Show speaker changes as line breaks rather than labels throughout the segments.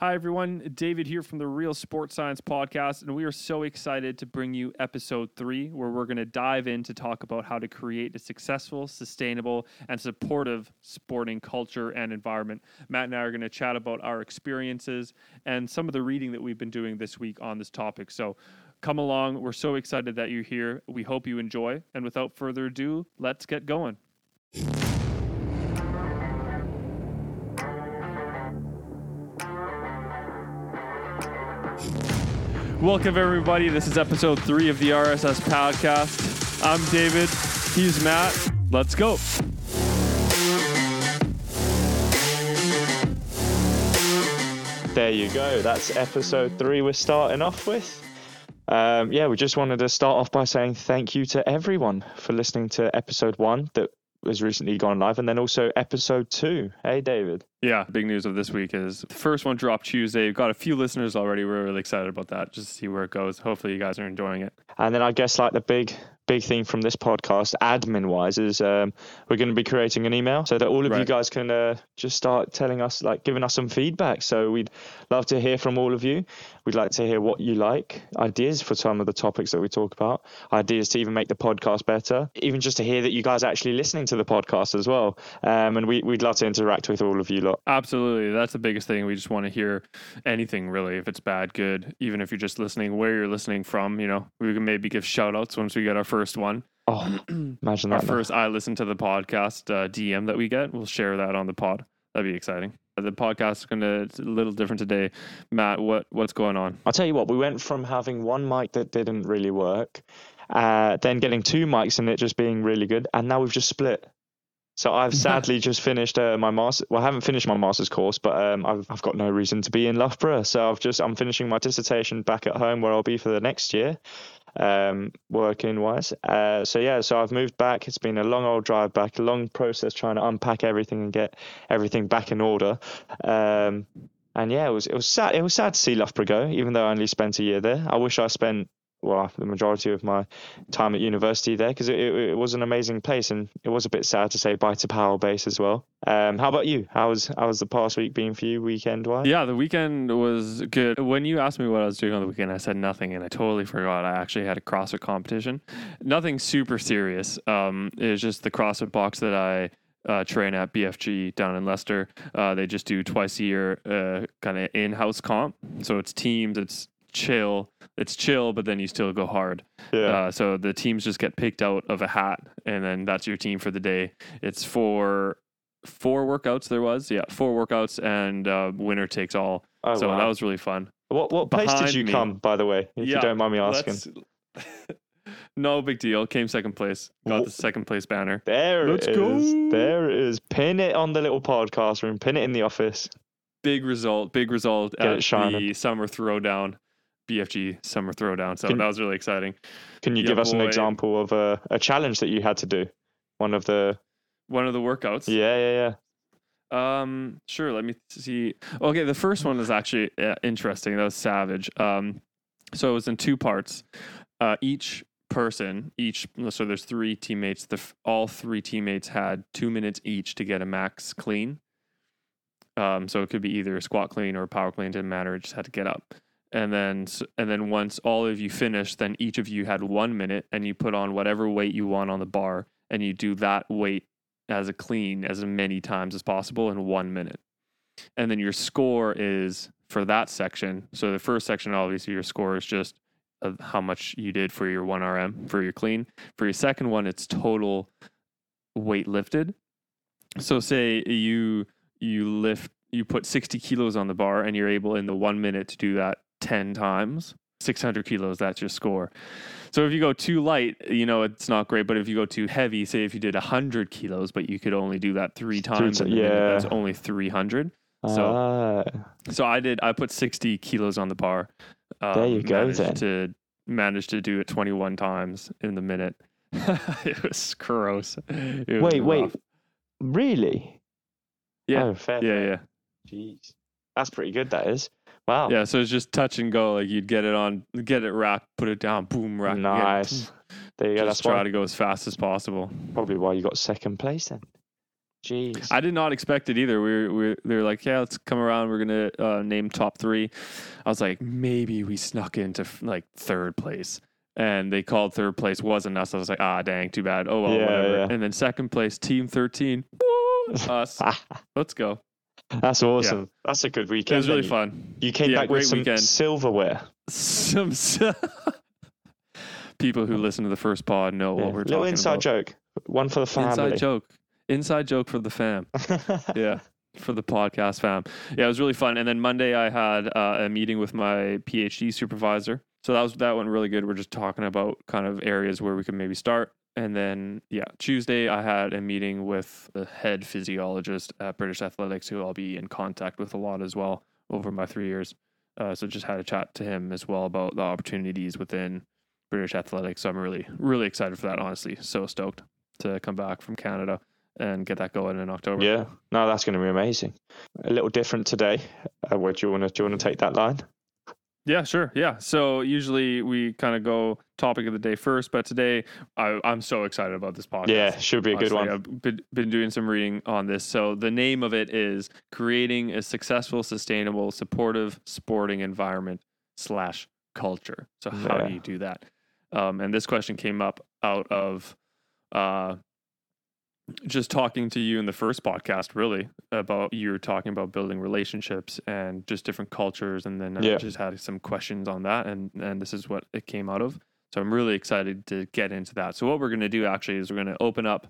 Hi, everyone. David here from the Real Sports Science Podcast, and we are so excited to bring you episode three, where we're going to dive in to talk about how to create a successful, sustainable, and supportive sporting culture and environment. Matt and I are going to chat about our experiences and some of the reading that we've been doing this week on this topic. So come along. We're so excited that you're here. We hope you enjoy. And without further ado, let's get going. Welcome, everybody. This is episode three of the RSS podcast. I'm David. He's Matt. Let's go.
There you go. That's episode three we're starting off with. Um, yeah, we just wanted to start off by saying thank you to everyone for listening to episode one that has recently gone live, and then also episode two. Hey, David.
Yeah, big news of this week is the first one dropped Tuesday. We've got a few listeners already. We're really excited about that. Just to see where it goes. Hopefully, you guys are enjoying it.
And then I guess like the big big thing from this podcast, admin wise, is um, we're going to be creating an email so that all of
Right.
you guys can uh, just start telling us, like, giving us some feedback. So we'd love to hear from all of you. We'd like to hear what you like, ideas for some of the topics that we talk about, ideas to even make the podcast better, even just to hear that you guys are actually listening to the podcast as well. Um, and we, we'd love to interact with all of you lot.
Absolutely. That's the biggest thing. We just want to hear anything really, if it's bad, good, even if you're just listening, where you're listening from. You know, we can maybe give shout outs once we get our first one.
Oh, imagine that.
Our first I listen to the podcast uh, DM that we get. We'll share that on the pod. That'd be exciting. The podcast is going to, a little different today. Matt, what what's going on?
I'll tell you what, we went from having one mic that didn't really work, uh, then getting two mics and it just being really good, and now we've just split. So I've sadly just finished uh, my master. Well, I haven't finished my master's course, but um, I've, I've got no reason to be in Loughborough. So I've just I'm finishing my dissertation back at home where I'll be for the next year, um, working wise. Uh, so yeah, so I've moved back. It's been a long old drive back, a long process trying to unpack everything and get everything back in order. Um, and yeah, it was it was sad. It was sad to see Loughborough go, even though I only spent a year there. I wish I spent well the majority of my time at university there because it, it, it was an amazing place, and it was a bit sad to say bye to Powerbase as well. Um, how about you? How was how was the past week been for you, weekend wise?
Yeah, the weekend was good. When you asked me what I was doing on the weekend, I said nothing, and I totally forgot I actually had a CrossFit competition. Nothing super serious. Um, it was just the CrossFit box that I uh, train at BFG down in Leicester. Uh, they just do twice a year, uh, kind of in-house comp. So it's teams. It's chill. It's chill, but then you still go hard.
Yeah.
Uh, so the teams just get picked out of a hat, and then that's your team for the day. It's for four workouts. There was yeah, four workouts, and uh, winner takes all.
oh,
so
wow.
that was really fun.
what what place did you
me-
come, by the way? If you don't mind me asking.
No big deal. Came second place. Got the second place banner.
There
Let's
it is.
go.
There it is. Pin it on the little podcast room. Pin it in the office.
Big result. Big result
Get
at the summer throwdown. BFG summer throwdown. So
Can-
that was really exciting.
Can you
Yeah,
give us an example of a, a challenge that you had to do? One of the
One of the workouts.
yeah yeah yeah.
Um, sure. Let me see. Okay, the first one was actually uh, interesting. That was savage. Um, so it was in two parts. Uh, each person, each so there's three teammates. The all three teammates had two minutes each to get a max clean. Um, so it could be either a squat clean or a power clean. Didn't matter. It just had to get up. And then, and then once all of you finished, then each of you had one minute, and you put on whatever weight you want on the bar, and you do that weight as a clean as many times as possible in one minute. And then your score is for that section. So the first section, obviously, your score is just how much you did for your 1RM for your clean. For your second one, it's total weight lifted. So say you you lift you put 60 kilos on the bar and you're able in the one minute to do that 10 times 600 kilos that's your score so if you go too light you know it's not great but if you go too heavy say if you did 100 kilos but you could only do that three times
ti-
in minute,
yeah.
that's only 300 So-
Ah,
so i did i put 60 kilos on the bar um,
There you go,
managed
then.
to managed to do it 21 times in the minute it was gross It was
wait wait, really?
yeah
Oh, fair.
yeah
play.
yeah
Jeez, that's pretty good. That is. Wow.
Yeah, so it's just touch and go. Like you'd get it on, get it racked, put it down, boom, rack.
Nice. There you go.
Just
That's
try to go as fast as possible.
probably why you got second place then. Jeez.
I did not expect it either. We were, we were, they were like, yeah, let's come around. We're gonna uh, name top three. I was like, maybe we snuck into like third place, and they called third place wasn't us. I was like, ah, dang, too bad. Oh well,
Yeah,
whatever.
yeah.
And then second place, team thirteen. Woo, us. Let's go.
That's awesome. That's a good weekend.
It was really
then.
fun.
You came
Yeah,
back with some
weekend.
silverware.
Some people who listen to the first pod know
Yeah.
what we're
Little
talking
inside
about.
joke. One for the family.
Inside joke. Inside joke for the fam. yeah for the podcast fam yeah it was really fun and then monday i had uh, a meeting with my phd supervisor so that was that went really good we're just talking about kind of areas where we could maybe start and then yeah tuesday i had a meeting with the head physiologist at british athletics who i'll be in contact with a lot as well over my three years uh, so just had a chat to him as well about the opportunities within british athletics so i'm really really excited for that honestly so stoked to come back from canada and get that going in october
yeah. No, that's going to be amazing. A little different today. Uh, where do you want to? Do you want to take that line?
Yeah, sure. Yeah. So usually we kind of go topic of the day first, but today I, I'm so excited about this podcast.
Yeah, should be a good
Honestly,
one.
I've been, been doing some reading on this. So the name of it is Creating a Successful, Sustainable, Supportive Sporting Environment slash Culture. So how
Yeah.
do you do that? Um, and this question came up out of uh, just talking to you in the first podcast, really, about you were talking about building relationships and just different cultures. And then I just had some questions on that. And, and this is what it came out of. So I'm really excited to get into that. So what we're going to do actually is we're going to open up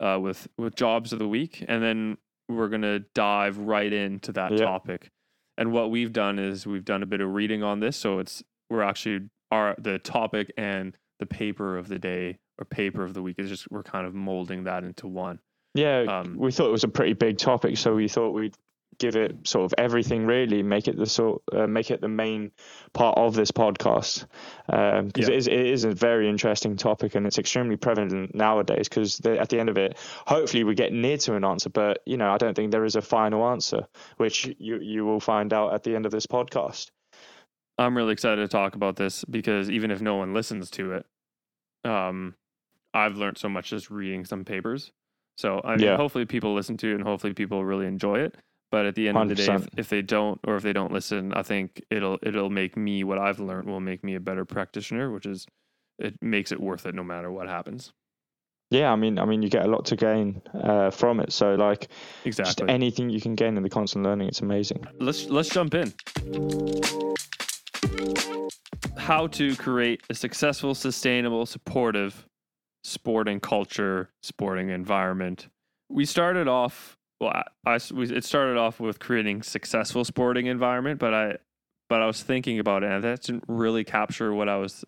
uh, with with jobs of the week, and then we're going to dive right into that
Yeah.
topic. And what we've done is we've done a bit of reading on this, so it's we're actually our the topic and the paper of the day or paper of the week is just we're kind of molding that into one.
Yeah,
Um,
we thought it was a pretty big topic, so we thought we'd give it sort of everything. Really, make it the sort, uh, make it the main part of this podcast, because
Yeah.
it, is, it is a very interesting topic and it's extremely prevalent nowadays. Because at the end of it, hopefully we get near to an answer, but you know, I don't think there is a final answer, which you you will find out at the end of this podcast.
I'm really excited to talk about this because even if no one listens to it, um, I've learned so much just reading some papers. So I mean,
Yeah.
hopefully people listen to it and hopefully people really enjoy it. But at the end of the day, if, if they don't or if they don't listen, I think it'll it'll make me what I've learned will make me a better practitioner, which is it makes it worth it no matter what happens.
Yeah, I mean, I mean, you get a lot to gain uh, from it. So, like, just
Exactly.
anything you can gain in the constant learning, it's amazing.
let's let's jump in. How to create a successful, sustainable, supportive sporting culture, sporting environment. We started off well, I, I- we, it started off with creating successful sporting environment, but I but I was thinking about it, and that didn't really capture what I was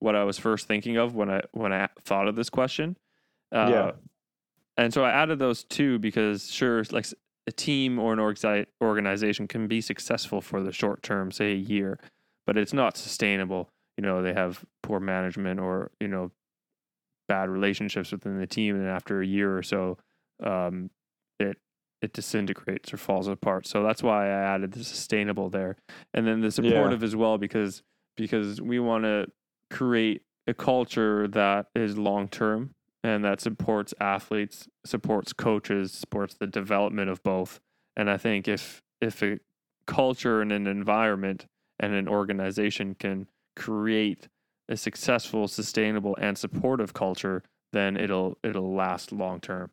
what I was first thinking of when I when I thought of this question. Uh,
Yeah.
and so I added those two because sure, like a team or an organization can be successful for the short term, say a year, but it's not sustainable. You know, they have poor management or you know bad relationships within the team, and after a year or so, um, it it disintegrates or falls apart. So that's why I added the sustainable there, and then the supportive as well because because we want to create a culture that is long term and that supports athletes, supports coaches, supports the development of both. And I think if if a culture and an environment and an organization can create a successful, sustainable, and supportive culture, then it'll it'll last long term.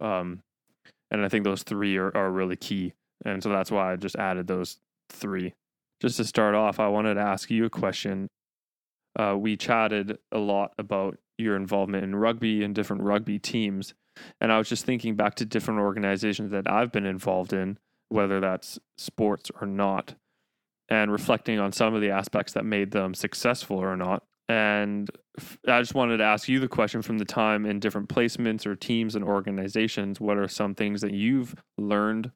Um, and I think those three are, are really key. And so that's why I just added those three. Just to start off, I wanted to ask you a question. Uh, we chatted a lot about your involvement in rugby and different rugby teams. And I was just thinking back to different organizations that I've been involved in, whether that's sports or not, and reflecting on some of the aspects that made them successful or not. And I just wanted to ask you the question from the time in different placements or teams and organizations what are some things that you've learned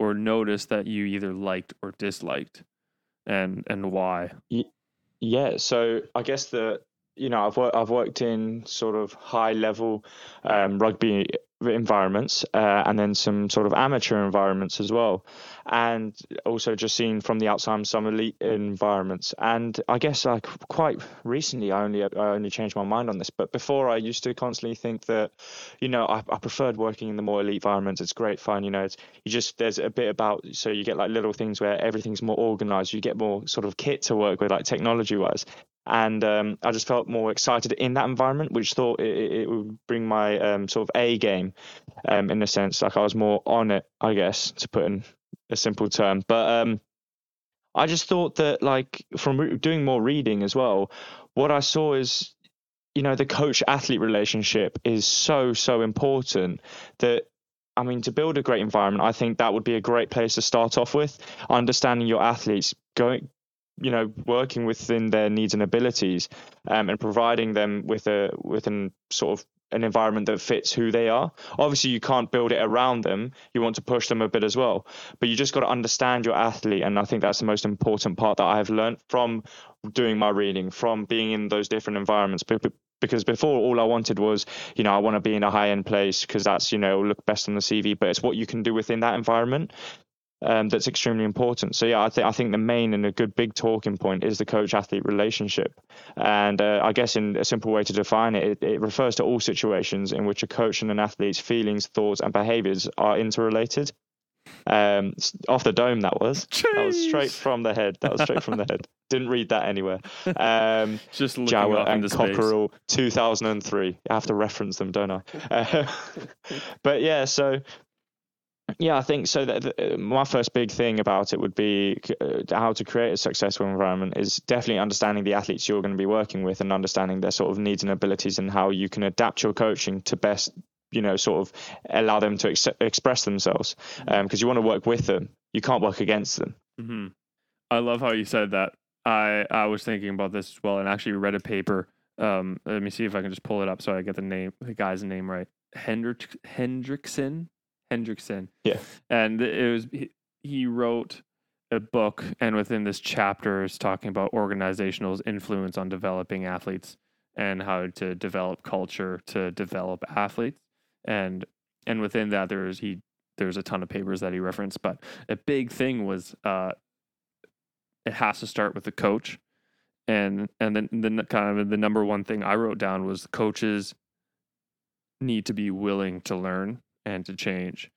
or noticed that you either liked or disliked? And and why?
Yeah, so I guess the you know I've worked I've worked in sort of high level um, rugby environments uh, and then some sort of amateur environments as well. And also just seen from the outside some elite environments. And i guess like quite recently i only i only changed my mind on this but before i used to constantly think that you know i, I preferred working in the more elite environments. It's great fun you know it's you just there's a bit about so you get like little things where everything's more organized. You get more sort of kit to work with like technology wise and um, I just felt more excited in that environment, which thought it, it would bring my um, sort of A game, um, in a sense. Like I was more on it, I guess, to put in a simple term. But um, I just thought that, like, from doing more reading as well, what I saw is, you know, the coach athlete relationship is so so important that I mean, to build a great environment, I think that would be a great place to start off with. Understanding your athletes, going you know working within their needs and abilities um, and providing them with a with an sort of an environment that fits who they are. Obviously, you can't build it around them. You want to push them a bit as well, but you just got to understand your athlete, and I think that's the most important part that I have learned from doing my reading, from being in those different environments. Because before, all I wanted was, you know, I want to be in a high end place because that's, you know, look best on the CV. But it's what you can do within that environment um, that's extremely important. So yeah, I think I think the main and a good big talking point is the coach athlete relationship, and uh, I guess in a simple way to define it, it, it, refers to all situations in which a coach and an athlete's feelings, thoughts, and behaviors are interrelated. Um, off the dome, that was Jeez. that was straight from the head. That was straight from the head. Didn't read that anywhere. Um,
Just Jowett
and Cockerill, 2003. I have to reference them, don't I? Uh, but yeah, so yeah, I think so. That the, uh, my first big thing about it would be uh, how to create a successful environment is definitely understanding the athletes you're going to be working with and understanding their sort of needs and abilities and how you can adapt your coaching to best, you know, sort of allow them to ex- express themselves. Because mm-hmm. um, you want to work with them, you can't work against them.
Mm-hmm. I love how you said that. I I was thinking about this as well, and actually read a paper. Um, let me see if I can just pull it up so I get the name, the guy's name right. Hendrick Hendrickson Hendrickson.
Yeah.
And it was he wrote a book and within this chapter is talking about organizational influence on developing athletes and how to develop culture to develop athletes and and within that there's he there's a ton of papers that he referenced but a big thing was uh it has to start with the coach and and then the kind of the number one thing I wrote down was coaches need to be willing to learn and to change.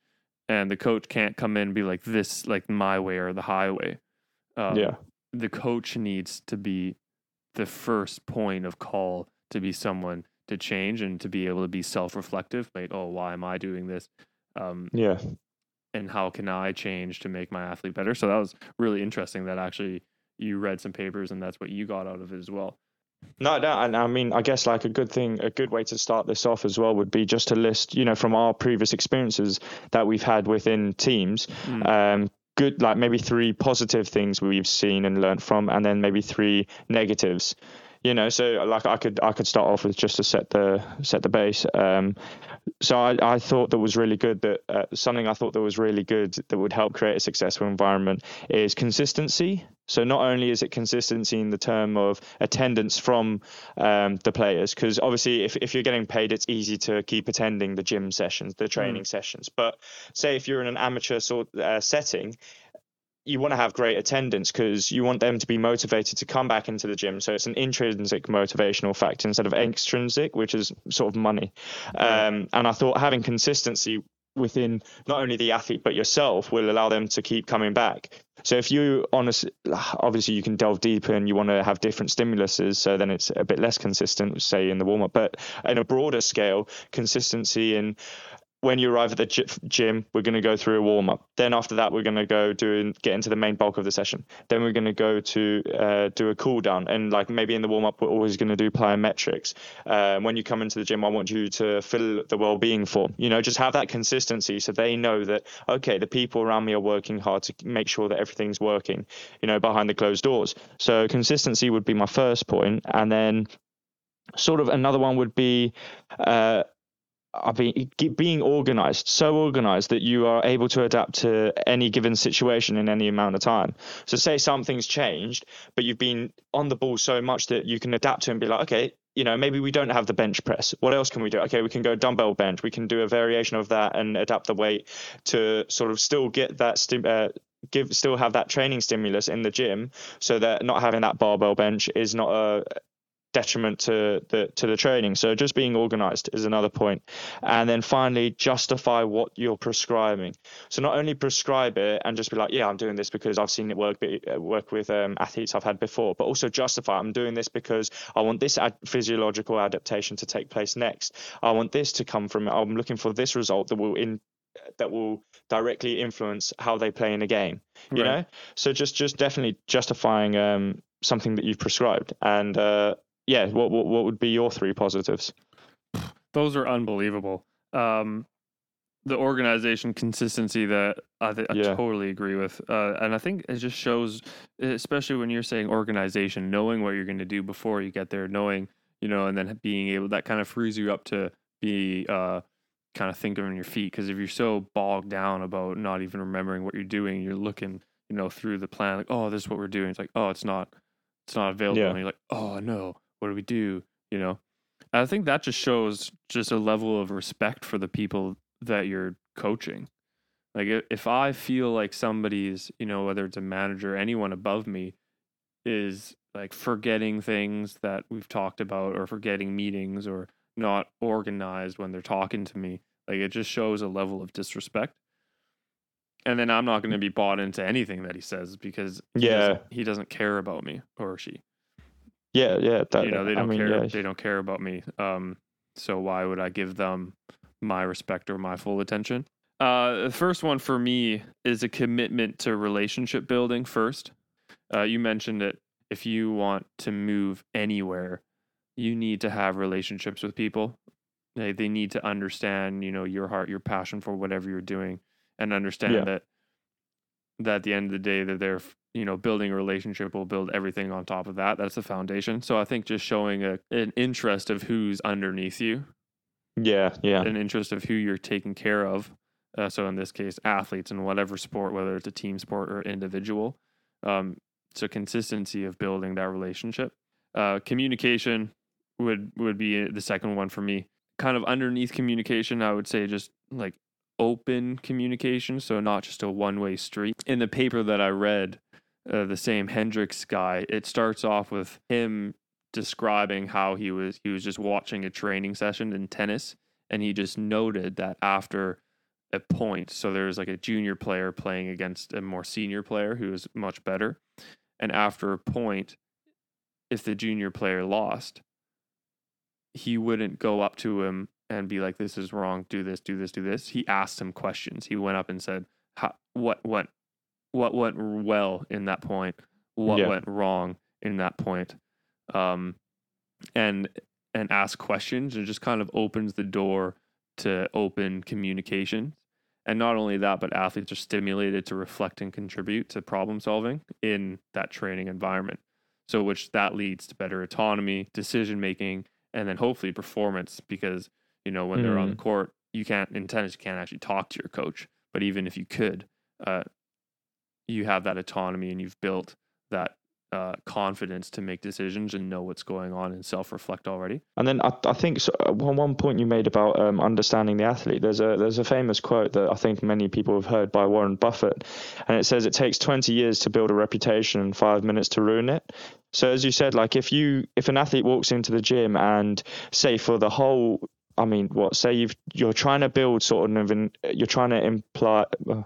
And the coach can't come in and be like this, like my way or the highway.
Um, yeah.
The coach needs to be the first point of call to be someone to change and to be able to be self-reflective. Like, oh, why am I doing this? Um,
yeah.
And how can I change to make my athlete better? So that was really interesting. That actually you read some papers and that's what you got out of it as well.
No, no, and I mean, I guess like a good thing, a good way to start this off as well would be just to list, you know, from our previous experiences that we've had within teams, mm. um, good, like maybe three positive things we've seen and learned from, and then maybe three negatives. You know, so like I could I could start off with just to set the set the base. Um, so I, I thought that was really good that uh, something I thought that was really good that would help create a successful environment is consistency. So not only is it consistency in the term of attendance from um, the players, because obviously if, if you're getting paid, it's easy to keep attending the gym sessions, the training mm. sessions. But say if you're in an amateur sort uh, setting, you want to have great attendance because you want them to be motivated to come back into the gym. So it's an intrinsic motivational factor instead of extrinsic, which is sort of money. Um, and I thought having consistency within not only the athlete but yourself will allow them to keep coming back. So if you honestly, obviously you can delve deeper and you want to have different stimuluses, so then it's a bit less consistent, say in the warm up. But in a broader scale, consistency in when you arrive at the gym, we're going to go through a warm up. Then after that, we're going to go do get into the main bulk of the session. Then we're going to go to uh, do a cool down, and like maybe in the warm up, we're always going to do plyometrics. Uh, when you come into the gym, I want you to fill the well being form. You know, just have that consistency, so they know that okay, the people around me are working hard to make sure that everything's working. You know, behind the closed doors. So consistency would be my first point, and then sort of another one would be. Uh, I mean, being organized, so organized that you are able to adapt to any given situation in any amount of time. So, say something's changed, but you've been on the ball so much that you can adapt to and be like, okay, you know, maybe we don't have the bench press. What else can we do? Okay, we can go dumbbell bench. We can do a variation of that and adapt the weight to sort of still get that stim- uh, give still have that training stimulus in the gym, so that not having that barbell bench is not a detriment to the to the training. So just being organized is another point. And then finally justify what you're prescribing. So not only prescribe it and just be like, yeah, I'm doing this because I've seen it work work with um, athletes I've had before, but also justify I'm doing this because I want this ad- physiological adaptation to take place next. I want this to come from it. I'm looking for this result that will in that will directly influence how they play in a game you right. know so just just definitely justifying um, something that you've prescribed and uh, yeah, what, what what would be your three positives?
Those are unbelievable. Um, the organization consistency that I, th- I yeah. totally agree with, uh, and I think it just shows, especially when you're saying organization, knowing what you're going to do before you get there, knowing you know, and then being able that kind of frees you up to be uh, kind of thinking on your feet. Because if you're so bogged down about not even remembering what you're doing, you're looking, you know, through the plan like, oh, this is what we're doing. It's like, oh, it's not, it's not available, yeah. and you're like, oh no what do we do? You know, I think that just shows just a level of respect for the people that you're coaching. Like if I feel like somebody's, you know, whether it's a manager, anyone above me, is like forgetting things that we've talked about or forgetting meetings or not organized when they're talking to me, like it just shows a level of disrespect. And then I'm not going to be bought into anything that he says because he
yeah,
doesn't, he doesn't care about me or she.
Yeah, yeah.
That, you know, they don't I mean, care. Yeah. They don't care about me. Um, so why would I give them my respect or my full attention? Uh, the first one for me is a commitment to relationship building. First, uh, you mentioned it. If you want to move anywhere, you need to have relationships with people. They, they need to understand, you know, your heart, your passion for whatever you're doing, and understand yeah. that that at the end of the day that they're you know building a relationship will build everything on top of that. That's the foundation. So i think just showing a, an interest of who's underneath you.
Yeah yeah.
An interest of who you're taking care of. Uh, so in this case athletes in whatever sport whether it's a team sport or individual. Um, so consistency of building that relationship. Uh, communication would would be the second one for me. Kind of underneath communication i would say just like open communication so not just a one way street. In the paper that i read uh, the same Hendricks guy, it starts off with him describing how he was he was just watching a training session in tennis and he just noted that after a point so there's like a junior player playing against a more senior player who is much better and after a point if the junior player lost he wouldn't go up to him and be like this is wrong do this do this do this he asked him questions he went up and said what what what went well in that point, what yeah. went wrong in that point, um, and and ask questions and just kind of opens the door to open communication. And not only that, but athletes are stimulated to reflect and contribute to problem solving in that training environment. So, which that leads to better autonomy, decision making, and then hopefully performance. Because you know when mm. they're on the mm. court, you can't in tennis you can't actually talk to your coach, but even if you could, uh, you have that autonomy and you've built that uh, confidence to make decisions and know what's going on and self-reflect already.
And then I, I think so, uh, one one point you made about um, understanding the athlete. There's a there's a famous quote that I think many people have heard by Warren Buffett, and it says it takes 20 years to build a reputation and five minutes to ruin it. So as you said, like if you if an athlete walks into the gym and say for the whole I mean, what say you've you're trying to build sort of an you're trying to imply uh,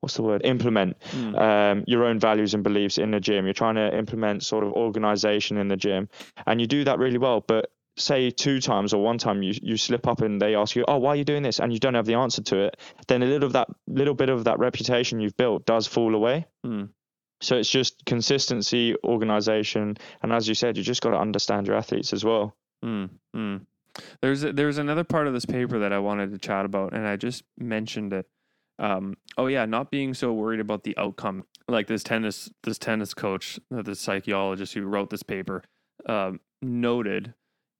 what's the word implement mm. um, your own values and beliefs in the gym you're trying to implement sort of organization in the gym and you do that really well but say two times or one time you, you slip up and they ask you oh why are you doing this and you don't have the answer to it then a little of that little bit of that reputation you've built does fall away mm. so it's just consistency organization and as you said you just got to understand your athletes as well
mm. There's a, there's another part of this paper that i wanted to chat about and i just mentioned it um, oh yeah, not being so worried about the outcome. Like this tennis, this tennis coach, uh, the psychologist who wrote this paper, um, noted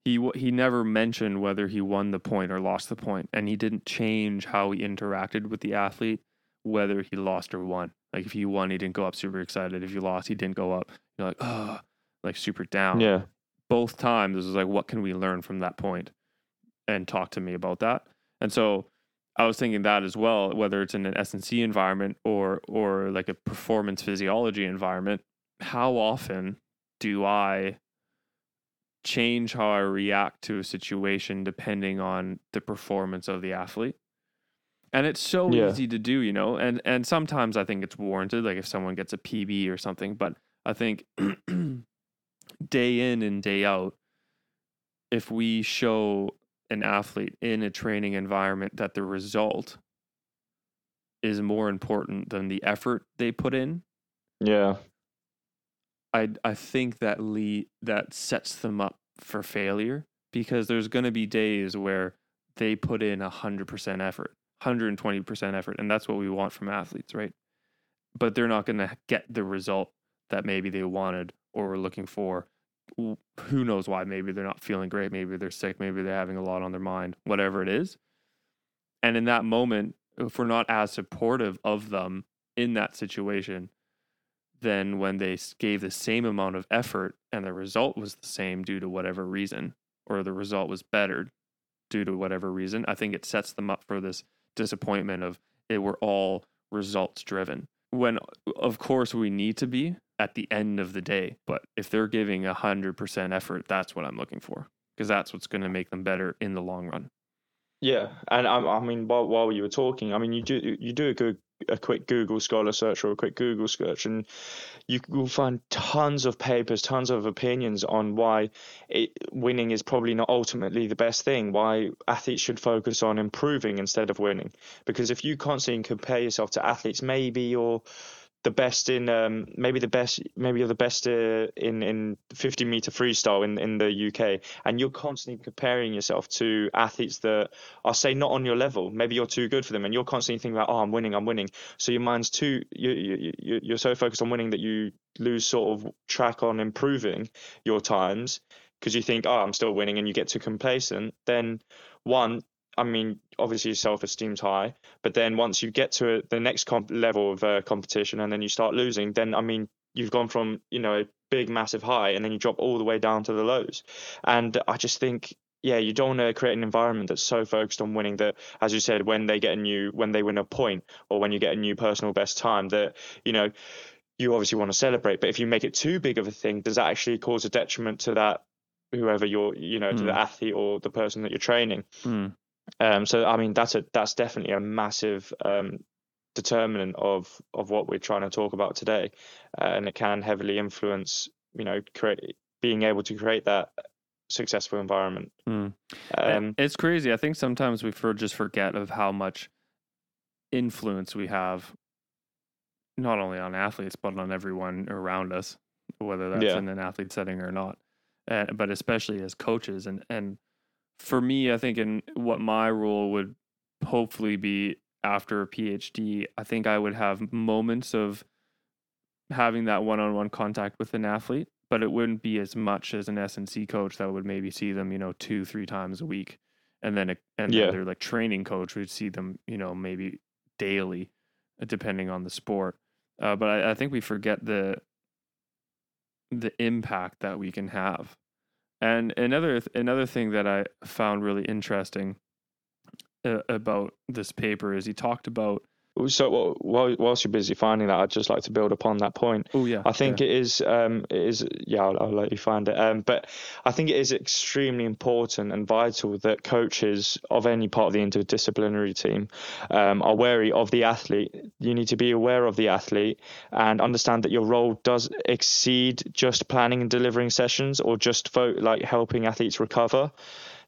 he he never mentioned whether he won the point or lost the point, and he didn't change how he interacted with the athlete, whether he lost or won. Like if he won, he didn't go up super excited. If you lost, he didn't go up. You're like, oh, like super down.
Yeah.
Both times it was like, what can we learn from that point? And talk to me about that. And so I was thinking that as well, whether it's in an snc environment or or like a performance physiology environment, how often do I change how I react to a situation depending on the performance of the athlete? And it's so
Yeah.
easy to do, you know, and and sometimes I think it's warranted, like if someone gets a PB or something, but I think day in and day out, if we show an athlete in a training environment that the result is more important than the effort they put in,
Yeah.
I I think that lead that sets them up for failure because there's going to be days where they put in 100% effort, 120% effort and that's what we want from athletes, right? But they're not going to get the result that maybe they wanted or we're looking for. Who knows why? Maybe they're not feeling great, maybe they're sick, maybe they're having a lot on their mind, whatever it is. And in that moment, if we're not as supportive of them in that situation, than when they gave the same amount of effort and the result was the same due to whatever reason, or the result was better due to whatever reason. I think it sets them up for this disappointment of it were all results driven. When, of course, we need to be at the end of the day, but if they're giving a hundred percent effort, that's what I'm looking for because that's what's going to make them better in the long run.
Yeah, and I, I mean, while while you were talking, I mean, you do you do a good a quick Google Scholar search or a quick Google search, and you will find tons of papers, tons of opinions on why it, winning is probably not ultimately the best thing. Why athletes should focus on improving instead of winning. Because if you constantly compare yourself to athletes, maybe you're the best in um, maybe the best maybe you're the best uh, in in 50 meter freestyle in in the UK and you're constantly comparing yourself to athletes that are say not on your level. Maybe you're too good for them and you're constantly thinking about oh I'm winning I'm winning. So your mind's too you, you, you you're so focused on winning that you lose sort of track on improving your times because you think oh I'm still winning and you get too complacent then one I mean, obviously your self-esteem's high, but then once you get to the next comp- level of uh, competition and then you start losing, then I mean, you've gone from you know a big massive high and then you drop all the way down to the lows, and I just think. Yeah, you don't want to create an environment that's so focused on winning that, as you said, when they get a new, when they win a point, or when you get a new personal best time, that you know, you obviously want to celebrate. But if you make it too big of a thing, does that actually cause a detriment to that, whoever you're, you know, to
Hmm.
the athlete or the person that you're training?
Mm.
Um, so I mean that's a that's definitely a massive um, determinant of of what we're trying to talk about today, uh, and it can heavily influence you know create being able to create that successful environment.
Mm.
Um,
it's crazy. I think sometimes we for, just forget of how much influence we have, not only on athletes but on everyone around us, whether that's
Yeah.
in an athlete setting or not. And but especially as coaches, and and for me, I think in what my role would hopefully be after a PhD, I think I would have moments of having that one-on-one contact with an athlete, but it wouldn't be as much as an S and C coach that would maybe see them, you know, two, three times a week, and then a, and
Yeah.
then their like training coach would see them, you know, maybe daily, uh, depending on the sport. Uh, but I, I think we forget the the impact that we can have. And another th- another thing that I found really interesting uh, about this paper is he talked about.
So while whilst you're busy finding that, I'd just like to build upon that point.
Oh yeah,
I think it is. Um, it is. Yeah, I'll, I'll let you find it. Um, but I think it is extremely important and vital that coaches of any part of the interdisciplinary team um, are wary of the athlete. You need to be aware of the athlete and understand that your role does exceed just planning and delivering sessions or just fo- like helping athletes recover.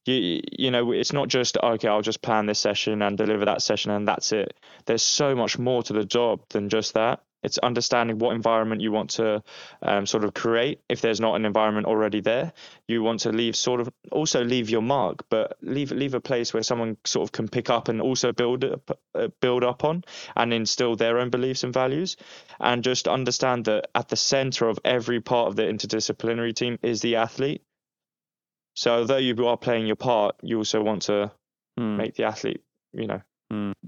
You, you know, it's not just okay. I'll just plan this session and deliver that session, and that's it. There's so much more to the job than just that. It's understanding what environment you want to um, sort of create. If there's not an environment already there, you want to leave sort of also leave your mark, but leave leave a place where someone sort of can pick up and also build up, uh, build up on and instill their own beliefs and values, and just understand that at the center of every part of the interdisciplinary team is the athlete. So although you are playing your part, you also want to
Hmm.
make the athlete, you know,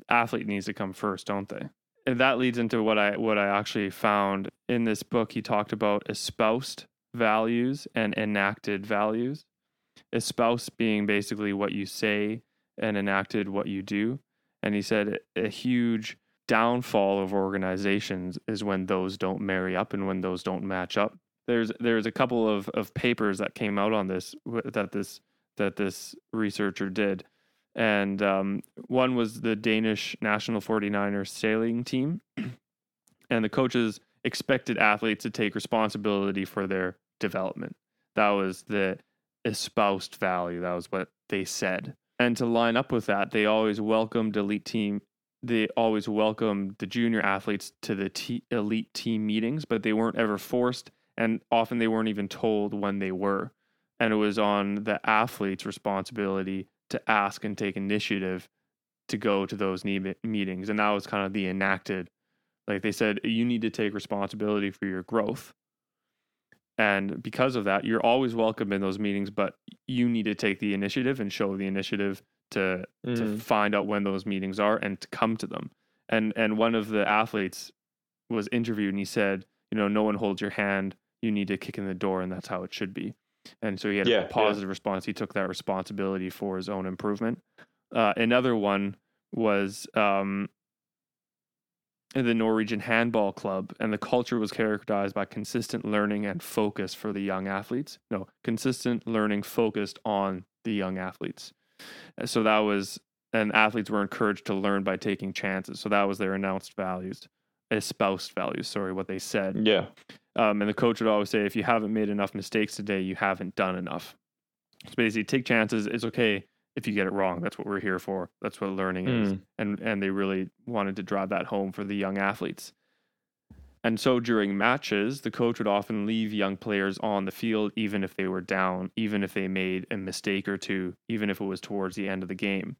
athlete needs to come first, don't they? And that leads into what I what I actually found in this book. He talked about espoused values and enacted values. Espouse being basically what you say and enacted what you do. And he said a huge downfall of organizations is when those don't marry up and when those don't match up. There's there's a couple of, of papers that came out on this that this that this researcher did. And um, one was the Danish national 49ers sailing team. and the coaches expected athletes to take responsibility for their development. That was the espoused value. That was what they said. And to line up with that, they always welcomed elite team. They always welcomed the junior athletes to the t- elite team meetings, but they weren't ever forced, and often they weren't even told when they were. And it was on the athlete's responsibility to ask and take initiative to go to those meetings. And that was kind of the enacted. Like they said, you need to take responsibility for your growth and because of that, you're always welcome in those meetings, but you need to take the initiative and show the initiative to mm. to find out when those meetings are and to come to them. And and one of the athletes was interviewed and he said, you know, no one holds your hand. You need to kick in the door, and that's how it should be. And so he had yeah, a positive yeah. response. He took that responsibility for his own improvement. Uh, another one was um, the Norwegian Handball Club, and the culture was characterized by consistent learning and focus for the young athletes. No, consistent learning focused on the young athletes. So that was, and athletes were encouraged to learn by taking chances. So that was their announced values, espoused values. Sorry, what they said.
Yeah.
Um, and the coach would always say, if you haven't made enough mistakes today, you haven't done enough. So basically, take chances. It's okay if you get it wrong. That's what we're here for. That's what learning mm. is. Hmm. And and they really wanted to drive that home for the young athletes. And so during matches, the coach would often leave young players on the field even if they were down, even if they made a mistake or two, even if it was towards the end of the game,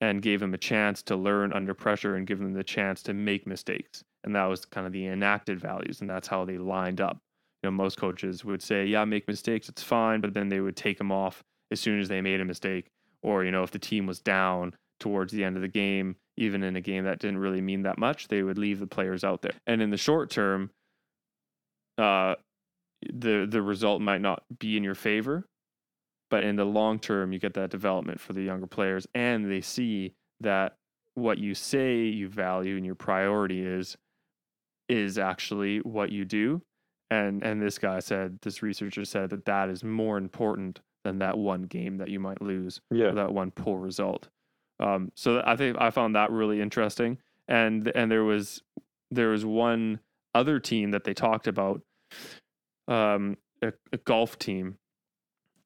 and gave them a chance to learn under pressure and give them the chance to make mistakes. And that was kind of the enacted values, and that's how they lined up. You know, most coaches would say, "Yeah, make mistakes, it's fine," but then they would take them off as soon as they made a mistake or you know if the team was down towards the end of the game even in a game that didn't really mean that much they would leave the players out there and in the short term uh the the result might not be in your favor but in the long term you get that development for the younger players and they see that what you say you value and your priority is is actually what you do and and this guy said this researcher said that that is more important than that one game that you might lose
yeah.
that one poor result. Um, so I think I found that really interesting. And and there was there was one other team that they talked about, um, a, a golf team,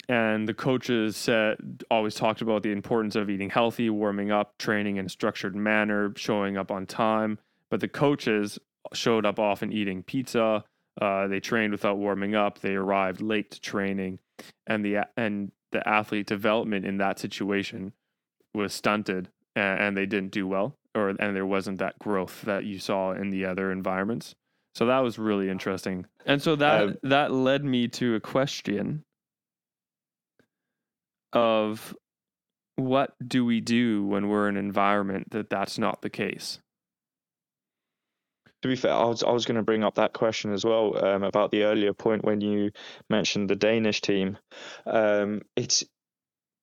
and the coaches said always talked about the importance of eating healthy, warming up, training in a structured manner, showing up on time. But the coaches showed up often eating pizza. Uh, they trained without warming up. They arrived late to training and the and the athlete development in that situation was stunted and, and they didn't do well or and there wasn't that growth that you saw in the other environments so that was really interesting and so that um, that led me to a question of what do we do when we're in an environment that that's not the case
to be fair, I was I was going to bring up that question as well um, about the earlier point when you mentioned the Danish team. Um, it's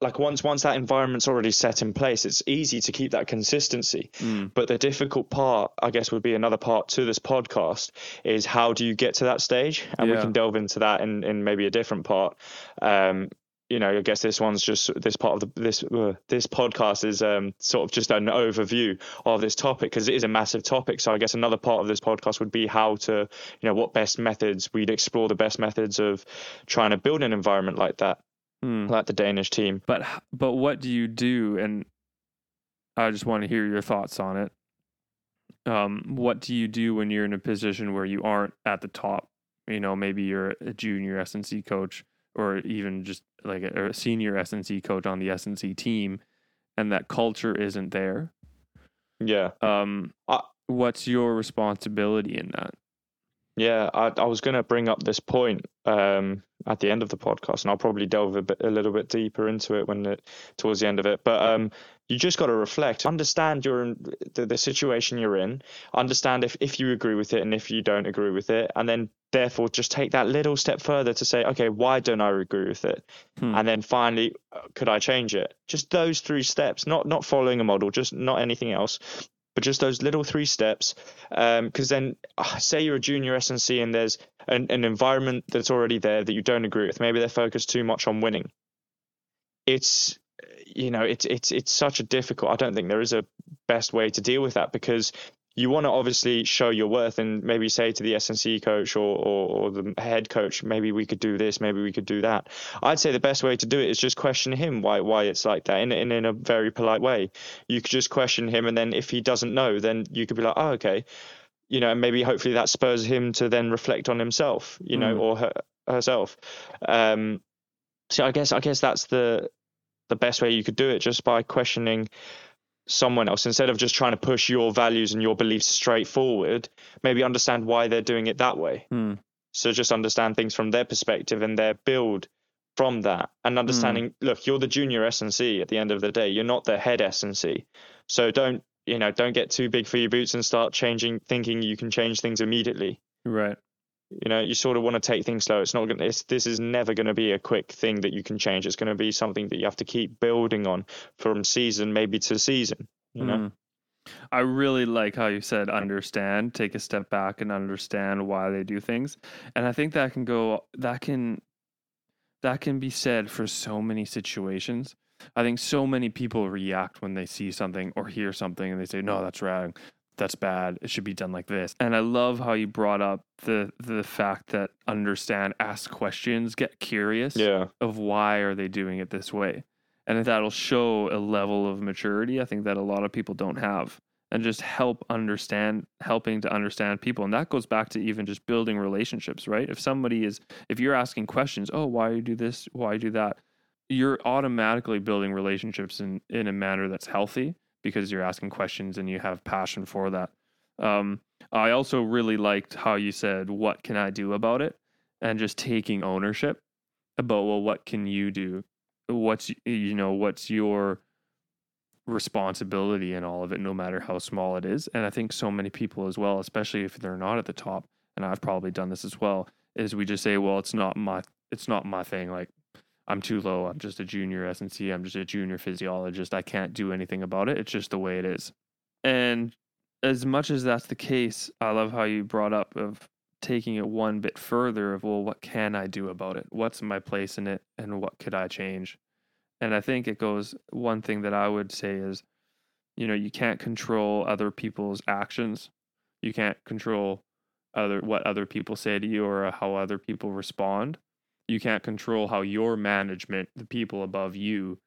like once once that environment's already set in place, it's easy to keep that consistency. Mm. But the difficult part, I guess, would be another part to this podcast is how do you get to that stage? And yeah. we can delve into that in, in maybe a different part. Um, you know, I guess this one's just this part of the this uh, this podcast is um, sort of just an overview of this topic because it is a massive topic. So I guess another part of this podcast would be how to, you know, what best methods we'd explore the best methods of trying to build an environment like that, hmm. like the Danish team.
But but what do you do? And I just want to hear your thoughts on it. Um, what do you do when you're in a position where you aren't at the top? You know, maybe you're a junior S&C coach or even just like a, a senior S&C coach on the S&C team, and that culture isn't there.
Yeah.
Um, what's your responsibility in that?
Yeah, I, I was going to bring up this point um, at the end of the podcast, and I'll probably delve a, bit, a little bit deeper into it when it, towards the end of it. But um, you just got to reflect, understand your the, the situation you're in, understand if if you agree with it and if you don't agree with it, and then therefore just take that little step further to say, okay, why don't I agree with it? Hmm. And then finally, uh, could I change it? Just those three steps, not not following a model, just not anything else but just those little three steps. Because um, then, uh, say you're a junior SNC and there's an, an environment that's already there that you don't agree with. Maybe they're focused too much on winning. It's you know it's it's it's such a difficult. I don't think there is a best way to deal with that because you want to obviously show your worth and maybe say to the SNC coach or, or, or, the head coach, maybe we could do this, maybe we could do that. I'd say the best way to do it is just question him why why it's like that in, in, in a very polite way. You could just question him, and then if he doesn't know, then you could be like, oh, okay. You know, and maybe hopefully that spurs him to then reflect on himself, you know, mm. or her, herself. Um, so I guess I guess that's the the best way you could do it, just by questioning someone else. Instead of just trying to push your values and your beliefs straight forward maybe understand why they're doing it that way.
Mm.
so just understand things from their perspective and their build from that. And understanding mm. look you're the junior snc at the end of the day. You're not the head snc so don't you know don't get too big for your boots and start changing thinking you can change things immediately.
Right
you know you sort of want to take things slow it's not going to this is never going to be a quick thing that you can change it's going to be something that you have to keep building on from season maybe to season you know mm.
I really like how you said understand, take a step back and understand why they do things. And I think that can go that can that can be said for so many situations. I think so many people react when they see something or hear something and they say, "No, that's wrong that's bad. It should be done like this. And I love how you brought up the the fact that understand, ask questions, get curious
yeah.
of why are they doing it this way. And that'll show a level of maturity I think that a lot of people don't have. And just help understand, helping to understand people. And that goes back to even just building relationships, right? If somebody is, if you're asking questions, oh, why you do this, why you do that, you're automatically building relationships in, in a manner that's healthy because you're asking questions and you have passion for that. Um, I also really liked how you said, "What can I do about it?" and just taking ownership about well, what can you do? What's you know, what's your responsibility in all of it, no matter how small it is. And I think so many people as well, especially if they're not at the top, and I've probably done this as well, is we just say, "Well, it's not my, it's not my thing." Like I'm too low. I'm just a junior SNC. I'm just a junior physiologist. I can't do anything about it. It's just the way it is. And as much as that's the case, I love how you brought up of taking it one bit further of well, what can I do about it? What's my place in it and what could I change? And I think it goes one thing that I would say is, you know, you can't control other people's actions. You can't control other what other people say to you or how other people respond you can't control how your management, the people above you,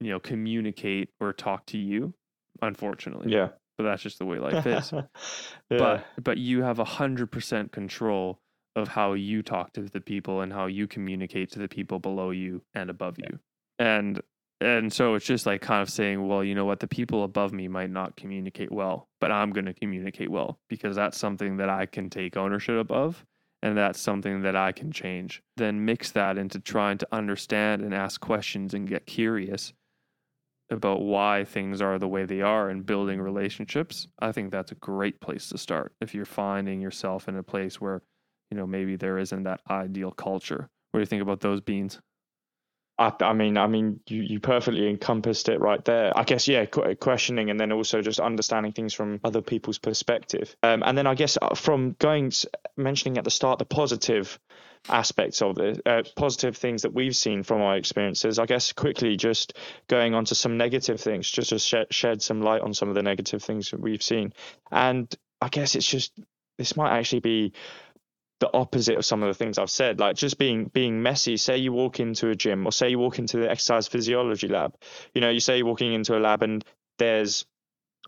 you know, communicate or talk to you, unfortunately.
Yeah.
But that's just the way life is. yeah. But but you have a hundred percent control of how you talk to the people and how you communicate to the people below you and above you. And and so it's just like kind of saying, well, you know what, the people above me might not communicate well, but I'm going to communicate well because that's something that I can take ownership of and that's something that I can change. Then mix that into trying to understand and ask questions and get curious about why things are the way they are and building relationships. I think that's a great place to start if you're finding yourself in a place where, you know, maybe there isn't that ideal culture. What do you think about those beans?
I, I, mean, I mean, you, you perfectly encompassed it right there. I guess, yeah, questioning and then also just understanding things from other people's perspective. Um, and then I guess uh, from going mentioning at the start the positive aspects of it, uh, positive things that we've seen from our experiences. I guess quickly just going on to some negative things, just to shed, shed some light on some of the negative things that we've seen. And I guess it's just this might actually be the opposite of some of the things I've said, like just being being messy. Say you walk into a gym, or say you walk into the exercise physiology lab. You know, you say you're walking into a lab and there's,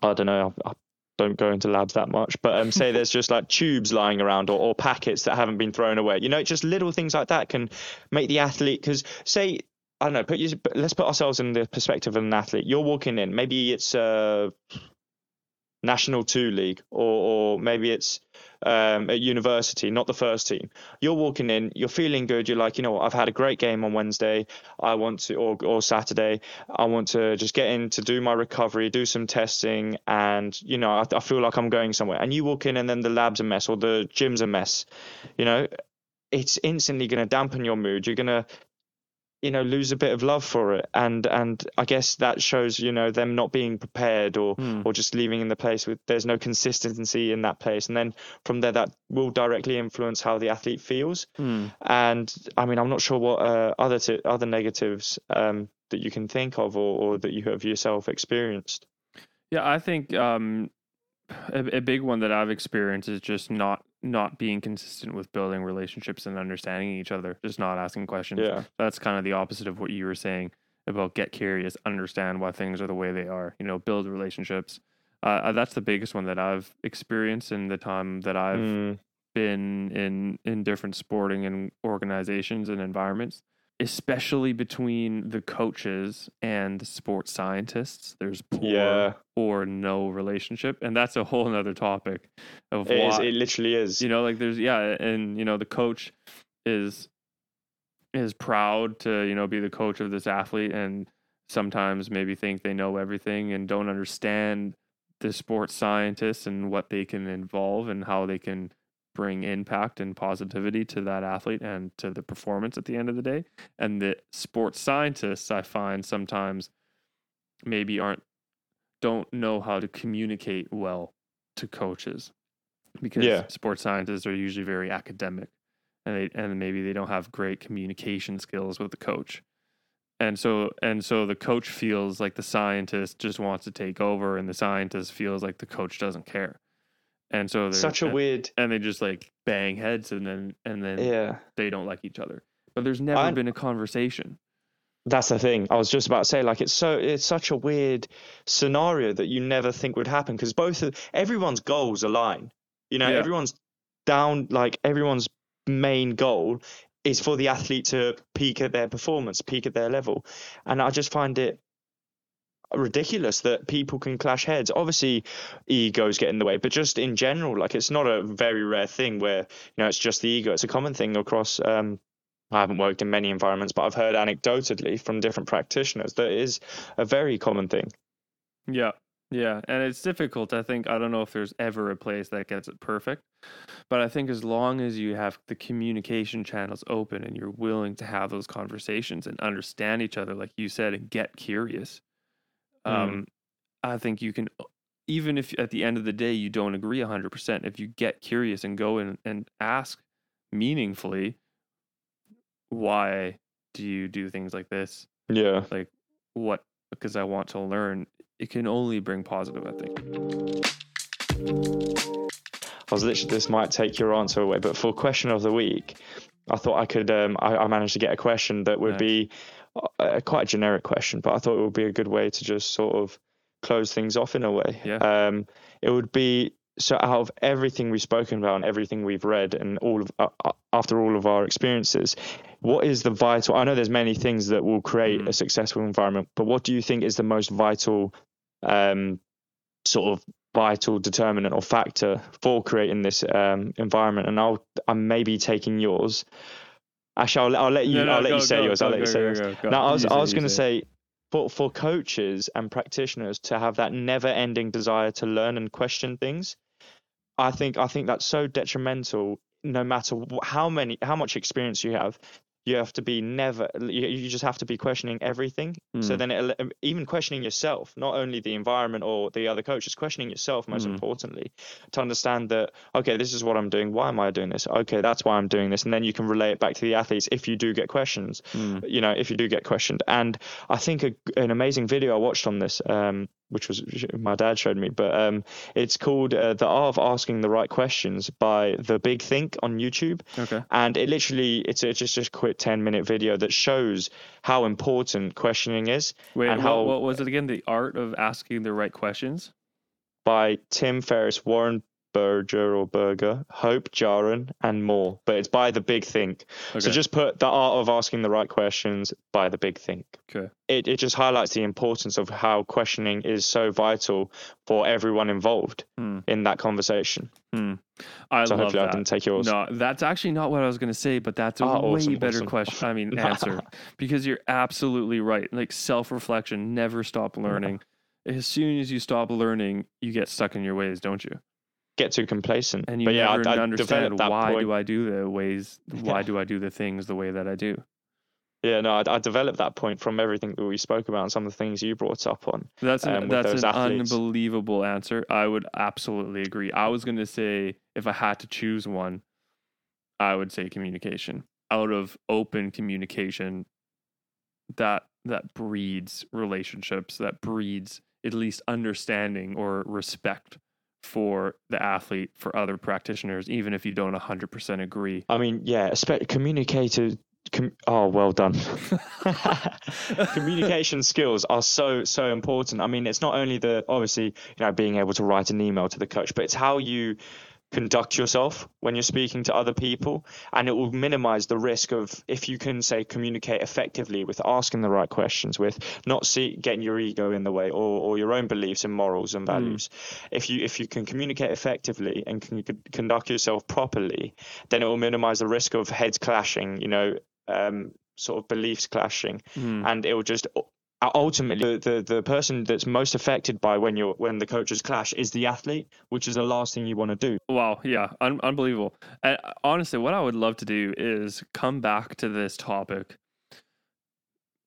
I don't know, I, I don't go into labs that much, but um, say there's just like tubes lying around or, or packets that haven't been thrown away. You know, just little things like that can make the athlete. Because say I don't know, put you, let's put ourselves in the perspective of an athlete. You're walking in, maybe it's a National Two League, or or maybe it's um, at university, not the first team. You're walking in, you're feeling good. You're like, you know what, I've had a great game on Wednesday. I want to, or or Saturday, I want to just get in to do my recovery, do some testing, and you know, I, I feel like I'm going somewhere. And you walk in, and then the lab's a mess or the gym's a mess. You know, it's instantly going to dampen your mood. You're going to you know lose a bit of love for it and and i guess that shows you know them not being prepared or
Hmm.
or just leaving in the place with there's no consistency in that place and then from there that will directly influence how the athlete feels
Hmm.
and i mean i'm not sure what uh, other t- other negatives um that you can think of or, or that you have yourself experienced
Yeah, I think um, a, a big one that I've experienced is just not not being consistent with building relationships and understanding each other, just not asking questions.
yeah
That's kind of the opposite of what you were saying about get curious, understand why things are the way they are. You know, build relationships. Uh, uh, that's the biggest one that I've experienced in the time that I've
Mm,
been in in different sporting and organizations and environments especially between the coaches and the sports scientists there's poor
yeah.
or no relationship. And that's a whole nother topic of
it, is,
why
it literally is.
You know like there's yeah and you know the coach is is proud to you know be the coach of this athlete and sometimes maybe think they know everything and don't understand the sports scientists and what they can involve and how they can bring impact and positivity to that athlete and to the performance at the end of the day. And the sports scientists i find sometimes maybe aren't don't know how to communicate well to coaches because
Yeah.
sports scientists are usually very academic and they and maybe they don't have great communication skills with the coach. And so and so the coach feels like the scientist just wants to take over and the scientist feels like the coach doesn't care and so they're
such a
and,
weird
and they just like bang heads and then and then
yeah
they don't like each other but there's never
I-
been a conversation
That's the thing. I was just about to say, like, it's so it's such a weird scenario that you never think would happen because both of everyone's goals align. You know,
Yeah.
everyone's down. Like everyone's main goal is for the athlete to peak at their performance, peak at their level, and I just find it ridiculous that people can clash heads. Obviously, egos get in the way, but just in general, like it's not a very rare thing where you know it's just the ego. It's a common thing across. Um, I haven't worked in many environments, but I've heard anecdotally from different practitioners that is a very common thing.
Yeah. Yeah. And it's difficult. I think, I don't know if there's ever a place that gets it perfect, but I think as long as you have the communication channels open and you're willing to have those conversations and understand each other, like you said, and get curious,
Mm.
um, I think you can, even if at the end of the day you don't agree 100%, if you get curious and go in and ask meaningfully, why do you do things like this?
Yeah.
like what because I want to learn, it can only bring positive, I think.
I was literally, this might take your answer away, but for question of the week, I thought I could, um, I, I managed to get a question that would
Nice.
be a, quite a generic question, but I thought it would be a good way to just sort of close things off in a way.
Yeah.
Um, it would be so out of everything we've spoken about and everything we've read and all of uh, uh, after all of our experiences, what is the vital? I know there's many things that will create
Mhm.
a successful environment, but what do you think is the most vital, um, sort of vital determinant or factor for creating this um, environment? And I'll I'm maybe taking yours. Actually, I'll, I'll let you.
No, no,
I'll let
go,
you say
go,
yours. I'll
go,
let you say yours.
go, go.
No, I was I was going to say for for coaches and practitioners to have that never-ending desire to learn and question things. I think I think that's so detrimental. No matter how many how much experience you have, you have to be never. You, just have to be questioning everything. So
Mm.
then, it, even questioning yourself, not only the environment or the other coaches, questioning yourself most
Mm.
importantly, to understand that okay, this is what I'm doing. Why am I doing this? Okay, that's why I'm doing this, and then you can relay it back to the athletes if you do get questions
Mm.
you know, if you do get questioned. And I think a, an amazing video I watched on this, um, which was my dad showed me, but um, it's called uh, "The Art of Asking the Right Questions" by The Big Think on YouTube,
Okay.
and it literally it's, a, just just a quick ten minute video that shows how important questioning is
Wait,
And
what,
how-
what was it again? The art of asking the right questions?
by Tim Ferriss, Warren Berger or Berger, Hope, Jaron, and more. But it's by the big think.
Okay.
So just put the art of asking the right questions by the big think.
okay.
It it just highlights the importance of how questioning is so vital for everyone involved
Hmm.
in that conversation.
Hmm. I
so
love
hopefully I
that.
didn't take yours.
No, that's actually not what I was going to say, but that's a
Oh,
way
awesome,
better
awesome.
question. I mean, answer because you're absolutely right. Like self reflection, never stop learning. As soon as you stop learning, you get stuck in your ways, don't you?
Get too complacent.
And you
but yeah,
never
I, I
understand why
point.
do I do the ways? Why do I do the things the way that I do?
Yeah, no, I, I developed that point from everything that we spoke about and some of the things you brought up on.
That's an,
um,
that's an
athletes.
unbelievable answer. I would absolutely agree. I was going to say if I had to choose one, I would say communication. Out of open communication, that that breeds relationships, that breeds at least understanding or respect for the athlete, for other practitioners, even if you don't 100% agree.
I mean, yeah, communicated. Com- oh, well done. Communication skills are so so important. I mean, it's not only the obviously you know being able to write an email to the coach, but it's how you conduct yourself when you're speaking to other people, and it will minimize the risk of if you can say communicate effectively with asking the right questions, with not see getting your ego in the way or, or your own beliefs and morals and values. If you if you can communicate effectively and can conduct yourself properly, then it will minimize the risk of heads clashing. You know. Um, sort of beliefs clashing
Hmm.
and it will just ultimately the, the the person that's most affected by when you're when the coaches clash is the athlete which is the last thing you want to do
Wow, yeah, un- unbelievable. And uh, honestly, what I would love to do is come back to this topic.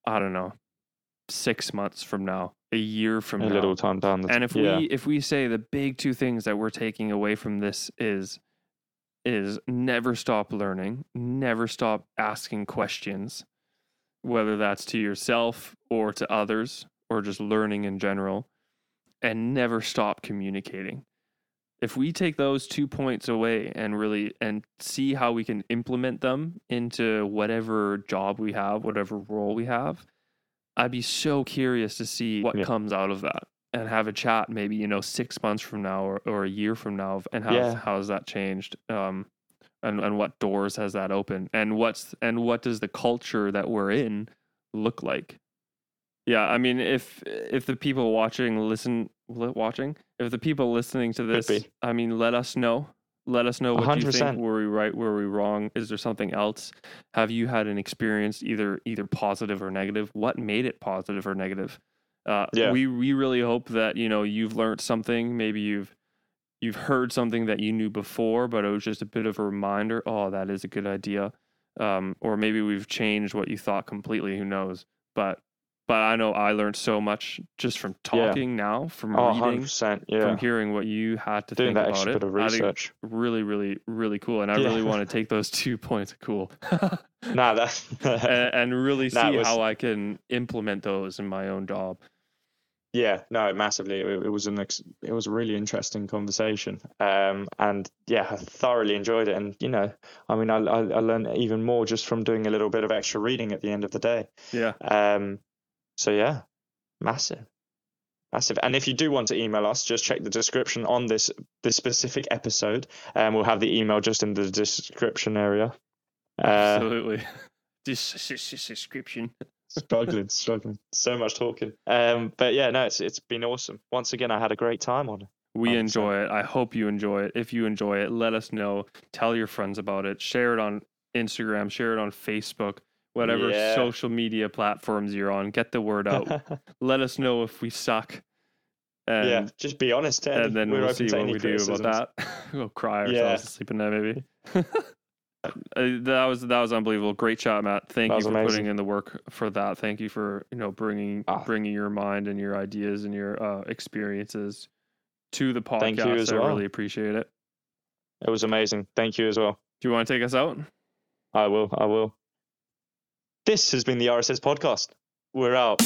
I don't know, six months from now, a year from
a
now,
little time down the
and if
yeah.
we if we say the big two things that we're taking away from this is is never stop learning, never stop asking questions, whether that's to yourself or to others or just learning in general, and never stop communicating. If we take those two points away and really and see how we can implement them into whatever job we have, whatever role we have, I'd be so curious to see what
Yeah.
comes out of that and have a chat maybe you know six months from now or, or a year from now and how
Yeah.
how has that changed um and and what doors has that open? And what's and what does the culture that we're in look like? Yeah i mean if if the people watching listen li- watching if the people listening to this i mean let us know. Let us know what you think. Were we right? Were we wrong? Is there something else? Have you had an experience either either positive or negative? What made it positive or negative? Uh,
Yeah.
we we really hope that you know you've learned something. Maybe you've you've heard something that you knew before but it was just a bit of a reminder oh that is a good idea. Um, or maybe we've changed what you thought completely who knows? But but i know i learned so much just from
Yeah.
talking now from
oh
reading
yeah.
from hearing what you had to
doing
think
that
about
extra
it.
bit of research.
really really really cool and i
Yeah.
really want to take those two points. Cool.
Nah that's
and, and really see
That was-
how i can implement those in my own job
Yeah, no, massively. It, it was an ex- it was a really interesting conversation, um, and yeah, I thoroughly enjoyed it. And you know, I mean, I, I I learned even more just from doing a little bit of extra reading at the end of the day.
yeah
Um, so yeah, massive, massive. And if you do want to email us, just check the description on this this specific episode, and we'll have the email just in the description area. Uh,
absolutely this description
struggling, struggling. So much talking. Um, but yeah, no, it's it's been awesome. Once again, I had a great time on it.
We
100%.
enjoy it. I hope you enjoy it. If you enjoy it, let us know. Tell your friends about it. Share it on Instagram. Share it on Facebook. Whatever
Yeah.
social media platforms you're on, get the word out. let us know if we suck. And,
yeah, just be honest,
and then
We're
we'll see what we do about that. we'll cry ourselves
Yeah.
to sleep at night, maybe. Uh, that was that was unbelievable. Great shot, Matt. Thank
That
you for
amazing.
putting in the work for that. Thank you for you know bringing
Ah.
bringing your mind and your ideas and your uh, experiences to the podcast.
Thank you as
I
well.
really appreciate it.
It was amazing. Thank you as well.
Do you want to take us out?
I will. I will. This has been the RSS podcast. We're out.